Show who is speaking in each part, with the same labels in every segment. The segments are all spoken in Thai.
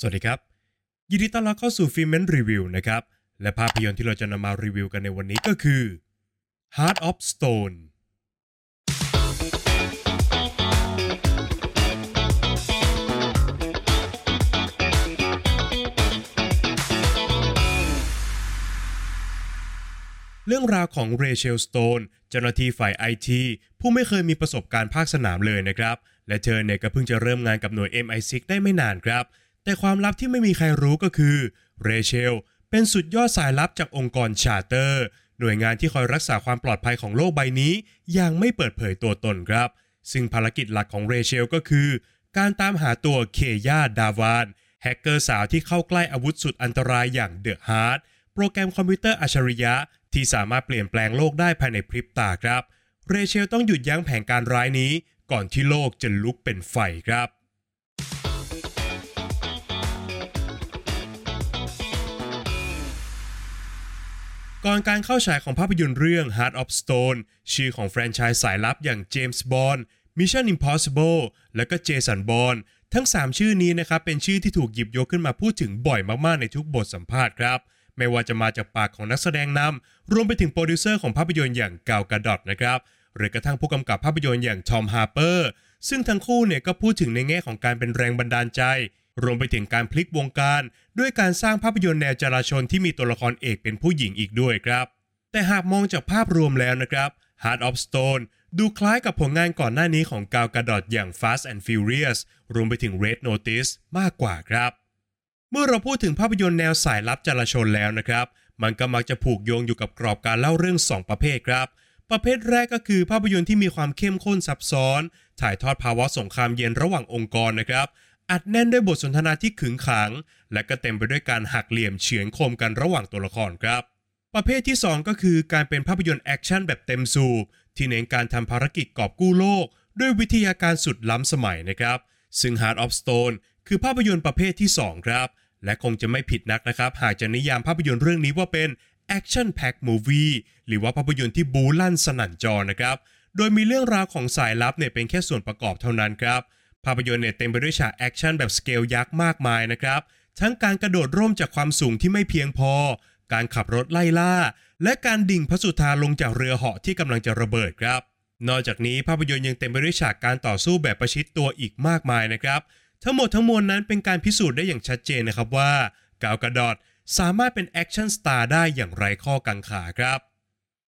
Speaker 1: สวัสดีครับ ยินดีต้อนรับเข้าสู่ฟิล์มเมนรีวิวนะครับ และภาพยนตร์ที่เราจะนำมารีวิวกันในวันนี้ก็คือ Heart of Stone เรื่องราวของเรเชลสโตนเจ้าหน้าที่ฝ่ายไอทีผู้ไม่เคยมีประสบการณ์ภาคสนามเลยนะครับ และเธอเนี่ยก็เพิ่งจะเริ่มงานกับหน่วย MI6 ได้ไม่นานครับ แต่ความลับที่ไม่มีใครรู้ก็คือ เรเชล เป็นสุดยอดสายลับจากองค์กร Charter หน่วยงานที่คอยรักษาความปลอดภัยของโลกใบนี้อย่างไม่เปิดเผยตัวตนครับ ซึ่งภารกิจหลักของเรเชลก็คือ การตามหาตัวเคย่าดาวันแฮกเกอร์สาวที่เข้าใกล้อาวุธสุดอันตรายอย่าง The Heart โปรแกรมคอมพิวเตอร์อัจฉริยะ ที่สามารถเปลี่ยนแปลงโลกได้ภายในพริบตาครับ เรเชลต้องหยุดยั้งแผนการร้ายนี้ ก่อนที่โลกจะลุกเป็นไฟครับ ก่อนการเข้าฉายของภาพยนตร์เรื่อง Heart of Stone ชื่อของแฟรนไชส์สายลับอย่าง James Bond Mission Impossible และก็ Jason Bond ทั้ง 3 ชื่อนี้นะครับเป็นชื่อที่ถูกหยิบยกขึ้นมาพูดถึงบ่อยมากๆในทุกบทสัมภาษณ์ครับ ไม่ว่าจะมาจากปากของนักแสดงนรวมไปถึงโปรดิวเซอร์ของภาพยนตร์อย่างกัล กาด็อตนะครับหรือกระทั่งผู้กำกับภาพยนตร์อย่างทอมฮาร์เปอร์ซึ่งทั้งคู่เนี่ยก็พูดถึงในแง่ของการเป็นแรงบันดาลใจ รวมไปถึงการพลิกวงการ ด้วยการสร้างภาพยนตร์แนวจารชนที่มีตัวละครเอกเป็นผู้หญิงอีกด้วยครับ แต่หากมองจากภาพรวมแล้วนะครับ Heart of Stone ดูคล้ายกับผลงานก่อนหน้านี้ของกัล กาด็อตอย่าง Fast and Furious รวมไปถึง Red Notice มากกว่าครับ เมื่อเราพูดถึงภาพยนตร์แนวสายลับจารชนแล้วนะครับ มันก็มักจะผูกโยงอยู่กับกรอบการเล่าเรื่อง 2 ประเภทครับ ประเภทแรกก็คือภาพยนตร์ที่มีความเข้มข้นซับซ้อน ถ่ายทอดภาวะสงครามเย็นระหว่างองค์กรนะครับ อัดแน่นด้วยบทสนทนาที่ขึงขัง และก็เต็มไปด้วยการหักเหลี่ยมเฉือนคมกันระหว่างตัวละครครับ ประเภทที่ 2 ก็คือการเป็นภาพยนตร์แอคชั่นแบบเต็มสูบที่เน้นการทำภารกิจกอบกู้โลก ด้วยวิทยาการสุดล้ำสมัยนะครับ ซึ่ง Heart of Stone คือภาพยนตร์ประเภทที่ 2 ครับ และคงจะไม่ผิดนักนะครับ หากจะนิยามภาพยนตร์เรื่องนี้ว่าเป็น Action Packed Movie หรือว่าภาพยนตร์ที่บู๊ลั่นสนั่นจอนะครับ โดยมีเรื่องราวของสายลับเนี่ยเป็นแค่ส่วนประกอบเท่านั้นครับ ภาพยนตร์เนี่ยเต็มไปด้วยฉากแอคชั่นแบบสเกลยักษ์มากมายนะครับ ทั้งการกระโดดร่มจากความสูงที่ไม่เพียงพอ การขับรถไล่ล่า และการดิ่งพระสุธาลงจากเรือเหาะที่กำลังจะระเบิดครับ นอกจากนี้ภาพยนตร์ยังเต็มไปด้วยฉากการต่อสู้แบบประชิดตัวอีกมากมายนะครับ ทั้งหมดทั้งมวลนั้นเป็นการพิสูจน์ได้อย่างชัดเจนนะครับว่ากาวกระดอดสามารถเป็น action star ได้อย่างไร้ข้อกังขาครับ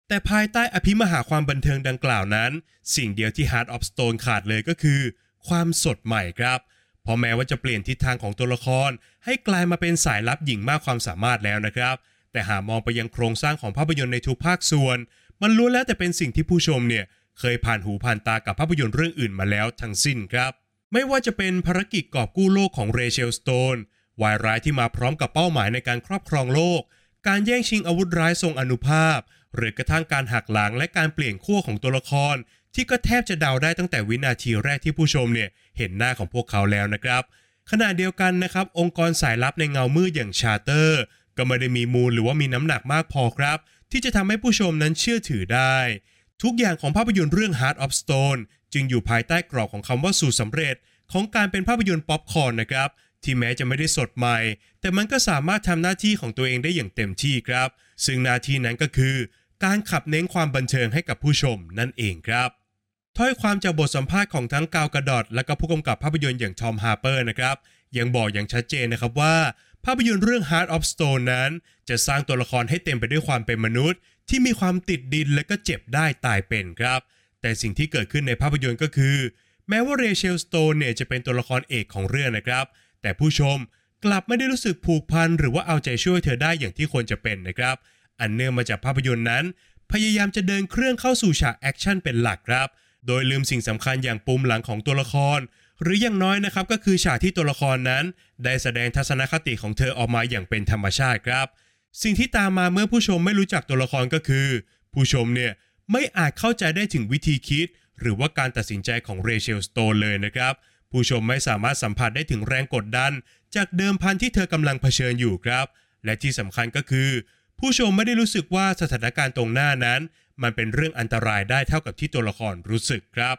Speaker 1: แต่ภายใต้อภิมหาความบันเทิงดังกล่าวนั้น สิ่งเดียวที่ Heart of Stone ขาดเลยก็คือ ความสดใหม่ครับเพราะแม้ว่าจะเปลี่ยนทิศทางของตัวละคร ให้กลายมาเป็นสายลับหญิงมากความสามารถแล้วนะครับ แต่หากมองไปยังโครงสร้างของภาพยนตร์ในทุกภาคส่วน มันล้วนแล้วแต่เป็นสิ่งที่ผู้ชมเนี่ยเคยผ่านหูผ่านตากับภาพยนตร์เรื่องอื่นมาแล้วทั้งสิ้นครับ ไม่ว่าจะเป็นภารกิจกอบกู้โลกของเรเชลสโตนวายร้ายที่มาพร้อมกับเป้าหมายในการครอบครองโลก การแย่งชิงอาวุธร้ายทรงอนุภาพ หรือกระทั่งการหักหลังและการเปลี่ยนขั้วของตัวละคร ที่ก็แทบจะเดาได้ตั้งแต่วินาทีแรกที่ผู้ชมเนี่ยเห็นหน้าของพวกเขาแล้วนะครับขณะเดียวกันนะครับ องค์กรสายลับในเงามืดอย่างชาเตอร์ ก็ไม่ได้มีมูลหรือว่ามีน้ำหนักมากพอครับ ที่จะทำให้ผู้ชมนั้นเชื่อถือได้ ทุกอย่างของภาพยนตร์เรื่อง Heart of Stone จึงอยู่ภายใต้กรอบของคำว่าสูตรสำเร็จ ของการเป็นภาพยนตร์ป๊อปคอร์นนะครับ ที่แม้จะไม่ได้สดใหม่ แต่มันก็สามารถทำหน้าที่ของตัวเองได้อย่างเต็มที่ครับ ซึ่งหน้าที่นั้นก็คือ การขับเน้นความบันเทิงให้กับผู้ชมนั่นเองครับ ถ้อยความจากบทสัมภาษณ์ของทั้งกาวกระดอดและก็ผู้กำกับภาพยนตร์อย่างทอมฮาร์เปอร์นะครับ ยังบอกอย่างชัดเจนนะครับว่า ภาพยนตร์เรื่อง Heart of Stone นั้น จะสร้างตัวละครให้เต็มไปด้วยความเป็นมนุษย์ ที่มีความติดดินและก็เจ็บได้ตายเป็นครับ แต่สิ่งที่เกิดขึ้นในภาพยนตร์ก็คือ แม้ว่าเรเชลสโตนเนี่ยจะเป็นตัวละครเอกของเรื่องนะครับ แต่ผู้ชมกลับไม่ได้รู้สึกผูกพันหรือว่าเอาใจช่วยเธอได้อย่างที่ควรจะเป็นนะครับ อันเนื่องมาจากภาพยนตร์นั้น พยายามจะเดินเครื่องเข้าสู่ฉากแอคชั่นเป็นหลักครับ โดยลืมสิ่งสำคัญอย่างปุ่มหลังของตัวละคร หรืออย่างน้อยนะครับก็คือฉากที่ตัวละครนั้น ได้แสดงทัศนคติของเธอออกมาอย่างเป็นธรรมชาติครับ สิ่งที่ตามมาเมื่อผู้ชมไม่รู้จักตัวละครก็คือ ผู้ชมเนี่ยไม่อาจเข้าใจได้ถึงวิธีคิด หรือว่าการตัดสินใจของเรเชลสโตนเลยนะครับ ผู้ชมไม่สามารถสัมผัสได้ถึงแรงกดดัน จากเดิมพันที่เธอกำลังเผชิญอยู่ครับ และที่สำคัญก็คือ ผู้ชมไม่ได้รู้สึกว่าสถานการณ์ตรงหน้านั้น มันเป็นเรื่องอันตรายได้เท่ากับที่ตัวละครรู้สึกครับ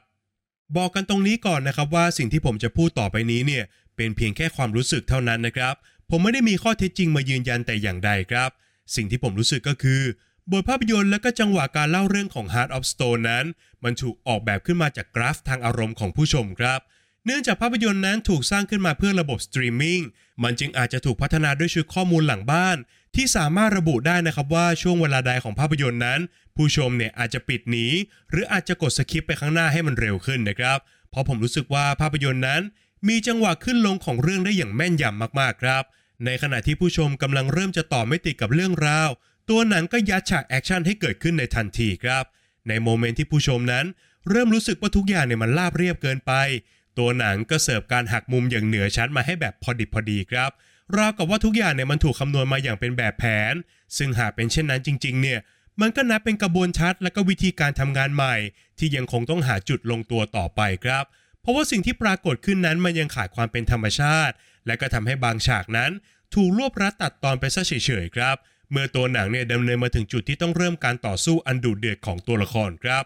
Speaker 1: บอกกันตรงนี้ก่อนนะครับว่าสิ่งที่ผมจะพูดต่อไปนี้เนี่ยเป็นเพียงแค่ความรู้สึกเท่านั้นนะครับ ผมไม่ได้มีข้อเท็จจริงมายืนยันแต่อย่างใดครับ สิ่งที่ผมรู้สึกก็คือบทภาพยนตร์และก็จังหวะการเล่าเรื่องของ Heart of Stone นั้น มันถูกออกแบบขึ้นมาจากกราฟทางอารมณ์ของผู้ชมครับ เนื่องจากภาพยนตร์นั้นถูกสร้างขึ้นมาเพื่อระบบสตรีมมิ่งมันจึงอาจจะถูกพัฒนาด้วยชุดข้อมูลหลังบ้าน ที่สามารถระบุได้นะครับว่าช่วงเวลาใดของภาพยนตร์นั้น ผู้ชมเนี่ยอาจจะปิดหนีหรืออาจจะกด skip ไปข้างหน้าให้มันเร็วขึ้นนะครับ เพราะผมรู้สึกว่าภาพยนตร์นั้น มีจังหวะขึ้นลงของเรื่องได้อย่างแม่นยำมากๆครับ ในขณะที่ผู้ชมกำลังเริ่มจะต่อไม่ติดกับเรื่องราว ตัวหนังก็ยัดฉากแอคชั่นให้เกิดขึ้นในทันทีครับ ใน moment ที่ผู้ชมนั้น เริ่มรู้สึกว่าทุกอย่างเนี่ยมันราบเรียบเกินไป ตัวหนังก็เสิร์ฟการหักมุมอย่างเหนือชั้นมาให้แบบพอดิบพอดีครับ ราวกับว่าทุกอย่างเนี่ยมันถูกคำนวณมาอย่างเป็นแบบแผน ซึ่งหากเป็นเช่นนั้นจริง ๆ เนี่ย มันก็นับเป็นกระบวนชัดและก็วิธีการทำงานใหม่ ที่ยังคงต้องหาจุดลงตัวต่อไปครับ เพราะว่าสิ่งที่ปรากฏขึ้นนั้นมันยังขาดความเป็นธรรมชาติ และก็ทำให้บางฉากนั้น ถูกรวบรัดตัดตอนไปซะเฉยๆครับ เมื่อตัวหนังเนี่ยดำเนินมาถึงจุดที่ต้องเริ่มการต่อสู้อันดุเดือดของตัวละครครับ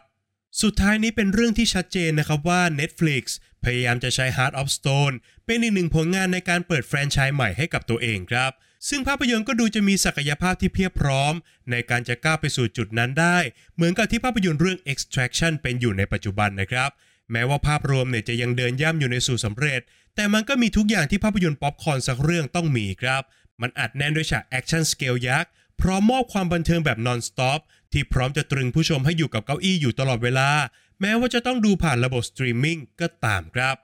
Speaker 1: สุดท้ายนี้เป็นเรื่องที่ชัดเจนนะครับว่า Netflix พยายามจะใช้ Heart of Stone เป็นอีกหนึ่งผลงานในการเปิดแฟรนไชส์ใหม่ให้กับตัวเองครับ ซึ่งภาพยนตร์ก็ดูจะมีศักยภาพที่เพียบพร้อม ในการจะก้าวไปสู่จุดนั้นได้ เหมือนกับที่ภาพยนตร์เรื่อง Extraction เป็นอยู่ในปัจจุบันนะครับแม้ว่าภาพรวมเนี่ยจะยังเดินย่ำอยู่ในสูตรสำเร็จ แต่มันก็มีทุกอย่างที่ภาพยนตร์ป๊อปคอร์นสักเรื่องต้องมีครับ มันอัดแน่นด้วยฉากแอคชั่นสเกลยักษ์พร้อมมอบความบันเทิงแบบ non-stop ที่พร้อมจะตรึงผู้ชมให้อยู่กับเก้าอี้อยู่ตลอดเวลา แม้ว่าจะต้องดูผ่านระบบสตรีมมิ่งก็ตามครับ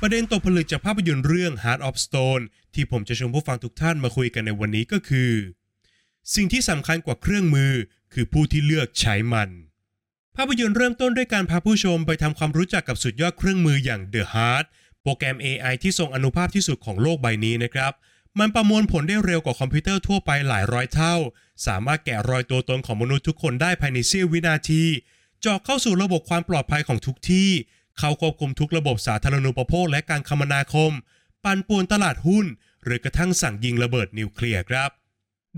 Speaker 1: ประเด็นตกผลึกจากภาพยนตร์เรื่อง Heart of Stone ที่ผมจะชวนผู้ฟังทุกท่านมาคุยกันในวันนี้ก็คือ สิ่งที่สำคัญกว่าเครื่องมือ คือผู้ที่เลือกใช้มัน ภาพยนตร์เริ่มต้นด้วยการพาผู้ชมไปทำความรู้จักกับสุดยอดเครื่องมืออย่าง The Heart โปรแกรม AI ที่ทรงอานุภาพที่สุดของโลกใบนี้นะครับ มันประมวลผลได้เร็วกว่าคอมพิวเตอร์ทั่วไปหลายร้อยเท่า สามารถแกะรอยตัวตนของมนุษย์ทุกคนได้ภายในเสี้ยววินาทีเจาะเข้าสู่ระบบความปลอดภัยของทุกที่ เข้าควบคุมทุกระบบสาธารณูปโภคและการคมนาคม ปั่นป่วนตลาดหุ้น หรือกระทั่งสั่งยิงระเบิดนิวเคลียร์ครับ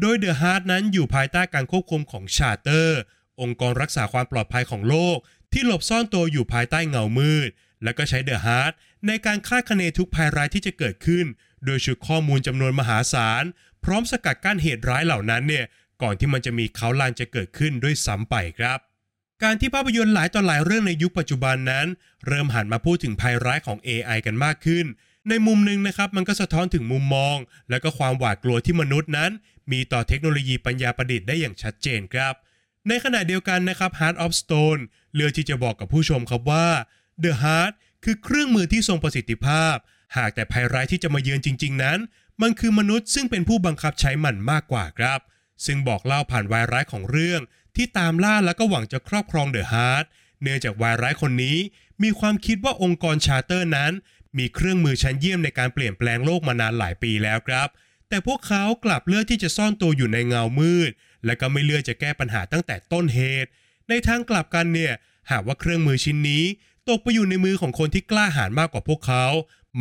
Speaker 1: โดย The Heart นั้นอยู่ภายใต้การควบคุมของ Charter องค์กรรักษาความปลอดภัยของโลก ที่หลบซ่อนตัวอยู่ภายใต้เงามืด และก็ใช้ The Heart ในการคาดคะเนทุกภัยร้ายที่จะเกิดขึ้น โดยชุดข้อมูลจำนวนมหาศาล พร้อมสกัดกั้นเหตุร้ายเหล่านั้นเนี่ยก่อนที่มันจะมีเค้าลางจะเกิดขึ้นด้วยซ้ำไปครับ การที่ภาพยนตร์หลายต่อหลายเรื่องในยุคปัจจุบันนั้น เริ่มหันมาพูดถึงภัยร้ายของ AI กันมากขึ้น ในมุมหนึ่งนะครับมันก็สะท้อนถึงมุมมอง และก็ความหวาดกลัวที่มนุษย์นั้น มีต่อเทคโนโลยีปัญญาประดิษฐ์ได้อย่างชัดเจนครับ ในขณะเดียวกันนะครับ Heart of Stone เลือกที่จะบอกกับผู้ชมครับว่า The Heart คือเครื่องมือที่ทรงประสิทธิภาพ หากแต่ภัยร้ายที่จะมาเยือนจริง ๆ นั้น มันคือมนุษย์ซึ่งเป็นผู้บังคับใช้มันมากกว่าครับ ซึ่งบอกเล่าผ่านวายร้ายของเรื่องที่ตามล่าแล้วก็หวังจะครอบครอง The Heart เนื่องจากวายร้ายคนนี้ มีความคิดว่าองค์กร Charter นั้น มีเครื่องมือชั้นเยี่ยมในการเปลี่ยนแปลงโลกมานานหลายปีแล้วครับ แต่พวกเขากลับเลือกที่จะซ่อนตัวอยู่ในเงามืด และก็ไม่เลือกจะแก้ปัญหาตั้งแต่ต้นเหตุ ในทางกลับกันเนี่ยหากว่าเครื่องมือชิ้นนี้ ตกไปอยู่ในมือของคนที่กล้าหาญมากกว่าพวกเขา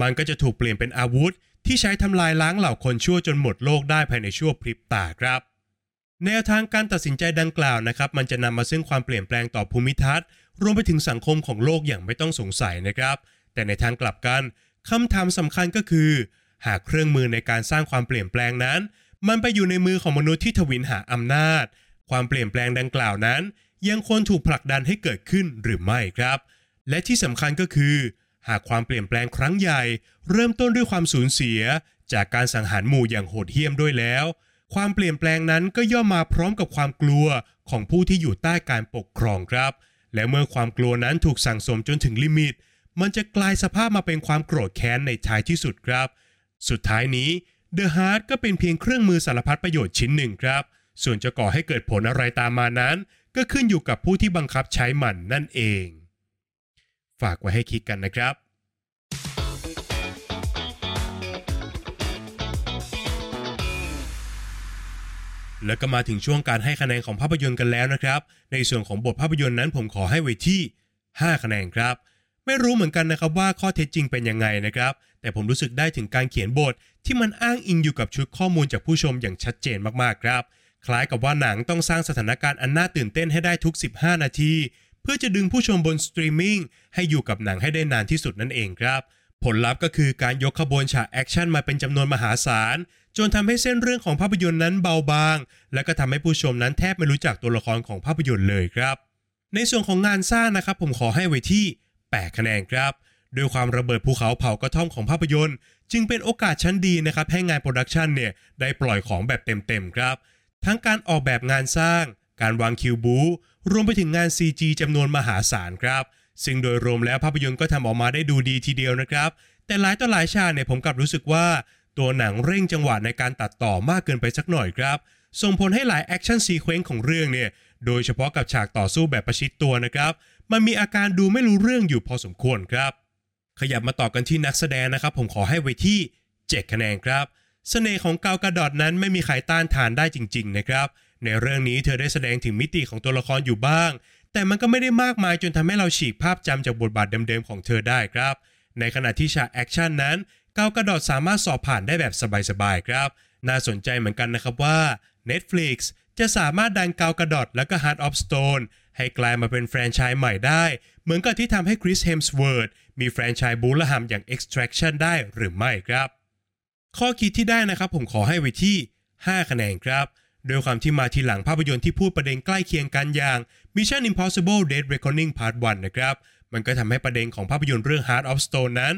Speaker 1: มันก็จะถูกเปลี่ยนเป็นอาวุธ ที่ใช้ทำลายล้างเหล่าคนชั่วจนหมดโลกได้ภายในชั่วพริบตาครับแนวทางการตัดสินใจดังกล่าวนะครับ มันจะนำมาซึ่งความเปลี่ยนแปลงต่อภูมิทัศน์ รวมไปถึงสังคมของโลกอย่างไม่ต้องสงสัยนะครับ แต่ในทางกลับกันคำถามสำคัญก็คือ หากเครื่องมือในการสร้างความเปลี่ยนแปลงนั้น มันไปอยู่ในมือของมนุษย์ที่ทวินหาอำนาจ ความเปลี่ยนแปลงดังกล่าวนั้น ยังควรถูกผลักดันให้เกิดขึ้นหรือไม่ครับ และที่สำคัญก็คือ หากความเปลี่ยนแปลงครั้งใหญ่ เริ่มต้นด้วยความสูญเสีย จากการสังหารหมู่อย่างโหดเหี้ยมด้วยแล้ว ความเปลี่ยนแปลงนั้นก็ย่อมมาพร้อมกับความกลัวของผู้ที่อยู่ใต้การปกครองครับ และเมื่อความกลัวนั้นถูกสั่งสมจนถึงลิมิต มันจะกลายสภาพมาเป็นความโกรธแค้นในท้ายที่สุดครับ สุดท้ายนี้ The Heart ก็เป็นเพียงเครื่องมือสารพัดประโยชน์ชิ้นหนึ่งครับ ส่วนจะก่อให้เกิดผลอะไรตามมานั้น ก็ขึ้นอยู่กับผู้ที่บังคับใช้มันนั่นเอง ฝากไว้ให้คิดกันนะครับแล้วก็มาถึงช่วงการให้คะแนนของภาพยนตร์กันแล้วนะครับ ในส่วนของบทภาพยนตร์นั้นผมขอให้ไว้ที่ 5 คะแนนครับ ไม่รู้เหมือนกันนะครับว่าข้อเท็จจริงเป็นยังไงนะครับ แต่ผมรู้สึกได้ถึงการเขียนบทที่มันอ้างอิงอยู่กับชุดข้อมูลจากผู้ชมอย่างชัดเจนมากๆครับ คล้ายกับว่าหนังต้องสร้างสถานการณ์อันน่าตื่นเต้นให้ได้ทุก 15 นาที เพื่อจะดึงผู้ชมบนสตรีมมิ่งให้อยู่กับหนังให้ได้นานที่สุดนั่นเองครับ ผลลัพธ์ก็คือการยกขบวนฉากแอคชั่นมาเป็นจำนวนมหาศาล จนทำให้เส้นเรื่องของภาพยนตร์นั้นเบาบาง และก็ทำให้ผู้ชมนั้นแทบไม่รู้จักตัวละครของภาพยนตร์เลยครับ ในส่วนของงานสร้างนะครับ ผมขอให้ไว้ที่ 8 คะแนนครับด้วยความระเบิดภูเขาเผากระท่อมของภาพยนตร์ จึงเป็นโอกาสชั้นดีนะครับให้งานโปรดักชันเนี่ยได้ปล่อยของแบบเต็มๆครับ ทั้งการออกแบบงานสร้าง การวางคิวบู รวมไปถึงงาน CG จำนวนมหาศาลครับ ซึ่งโดยรวมแล้วภาพยนตร์ก็ทำออกมาได้ดูดีทีเดียวนะครับ แต่หลายต่อหลายฉากเนี่ยผมกลับรู้สึกว่า ตัวหนังเร่งจังหวะในการตัดต่อมากเกินไปสักหน่อยครับ ส่งผลให้หลายแอคชั่น sequence ของเรื่องเนี่ย โดยเฉพาะกับฉากต่อสู้แบบประชิดตัวนะครับ มันมีอาการดูไม่รู้เรื่องอยู่พอสมควรครับ ขยับมาต่อกันที่นักแสดงนะครับ ผมขอให้ไว้ที่7คะแนนครับเสน่ห์ของ Gal Gadot นั้นไม่มีใครต้านทานได้จริง ๆ นะครับ ในเรื่องนี้เธอได้แสดงถึงมิติของตัวละครอยู่บ้าง แต่มันก็ไม่ได้มากมายจนทำให้เราฉีกภาพจำจากบทบาทเดิมๆของเธอได้ครับ ในขณะที่ฉากแอคชั่นนั้น Gal Gadot สามารถสอบผ่านได้แบบสบายๆครับ น่าสนใจเหมือนกันนะครับว่า Netflix จะสามารถดัน Gal Gadot และก็ Heart of Stone ให้กลายมาเป็นแฟรนไชส์ใหม่ได้ เหมือนกับที่ทำให้ Chris Hemsworth มีแฟรนไชส์บู๊ระห่ำอย่าง Extraction ได้หรือไม่ครับ ข้อคิดที่ได้นะครับผมขอให้ไว้ที่ 5 คะแนนครับ โดยความที่มาทีหลังภาพยนตร์ที่พูดประเด็นใกล้เคียงกันอย่าง Mission Impossible Dead Reckoning Part 1 นะครับ มันก็ทำให้ประเด็นของภาพยนตร์เรื่อง Heart of Stone นั้น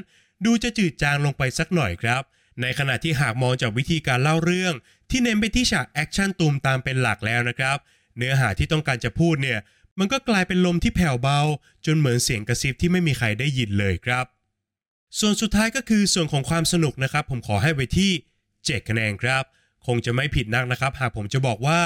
Speaker 1: ดูจะจืดจางลงไปสักหน่อยครับ ในขณะที่หากมองจากวิธีการเล่าเรื่อง ที่เน้นไปที่ฉากแอคชั่นตูมตามเป็นหลักแล้วนะครับ เนื้อหาที่ต้องการจะพูดเนี่ย มันก็กลายเป็นลมที่แผ่วเบา จนเหมือนเสียงกระซิบที่ไม่มีใครได้ยินเลยครับ ส่วนสุดท้ายก็คือส่วนของความสนุกนะครับ ผมขอให้ไว้ที่7คะแนนครับ คงจะไม่ผิดนักนะครับ หากผมจะบอกว่า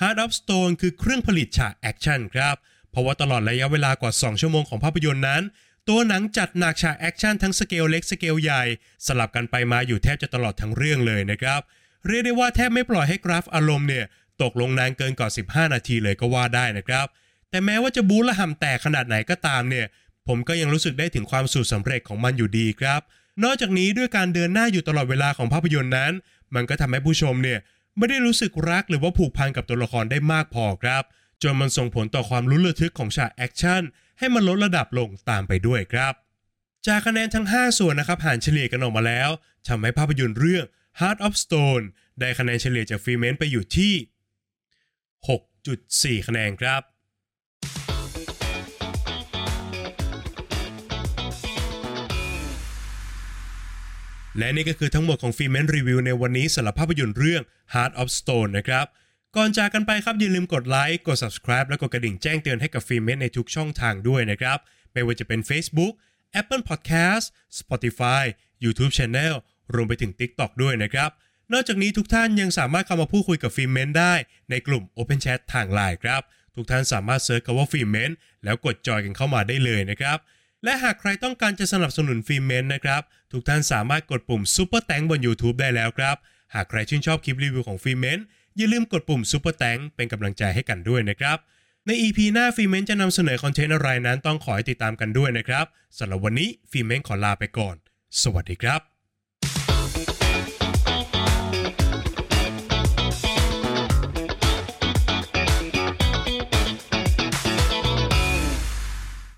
Speaker 1: Heart of Stone คือเครื่องผลิตฉากแอคชั่นครับ เพราะว่าตลอดระยะเวลากว่า 2 ชั่วโมงของภาพยนตร์นั้น ตัวหนังจัดหนักฉากแอคชั่นทั้งสเกลเล็กสเกลใหญ่ สลับกันไปมาอยู่แทบจะตลอดทั้งเรื่องเลยนะครับ เรียกได้ว่าแทบไม่ปล่อยให้กราฟอารมณ์เนี่ยตกลงนานเกินกว่า 15 นาทีเลยก็ว่าได้นะครับ แต่แม้ว่าจะบู๊ระห่ำแตกขนาดไหนก็ตามเนี่ยผมก็ยังรู้สึกได้ถึงความสูตรสำเร็จของมันอยู่ดีครับ นอกจากนี้ด้วยการเดินหน้าอยู่ตลอดเวลาของภาพยนตร์นั้น มันก็ทำให้ผู้ชมเนี่ยไม่ได้รู้สึกรักหรือว่าผูกพันกับตัวละครได้มากพอครับ จนมันส่งผลต่อความลุ้นระทึกของฉากแอคชั่นให้มันลดระดับลงตามไปด้วยครับ จากคะแนนทั้ง 5 ส่วนนะครับหารเฉลี่ยกันออกมาแล้วทำให้ภาพยนตร์เรื่อง Heart of Stone ได้คะแนนเฉลี่ยจาก Filmment ไปอยู่ที่ 6.4 คะแนนครับ และนี่ก็คือทั้งหมดของ Filmment Review ในวันนี้สำหรับภาพยนตร์เรื่อง Heart of Stone นะครับ ก่อนจากกันไปครับอย่าลืมกดไลค์กด subscribe และกดกระดิ่งแจ้งเตือนให้กับ Filmment ในทุกช่องทางด้วยนะครับ ไม่ว่าจะเป็น Facebook Apple Podcast Spotify YouTube Channel รวมไปถึง TikTok ด้วยนะครับ นอกจากนี้ทุกท่านยังสามารถเข้ามาพูดคุยกับ Filmment ได้ในกลุ่ม Open Chat ทางไลน์ครับทุกท่านสามารถ search คำว่า Filmment แล้วกดจอยกันเข้ามาได้เลยนะครับและหากใครต้องการจะสนับสนุน Filmment นะครับ ทุกท่านสามารถกดปุ่ม Super t a n k บน YouTube ได้แล้วครับ หากใครชื่นชอบคลิปรีวิวของ Filmment อย่าลืมกดปุ่ม Super t a n k เป็นกำลังใจให้กันด้วยนะครับ ใน EP หน้า Filmment จะนำเสนอคอนเทนต์อะไรนั้นต้องขอให้ติดตามกันด้วยนะครับสำหรับวันนี้ Filmment ขอลาไปก่อน สวัสดีครับ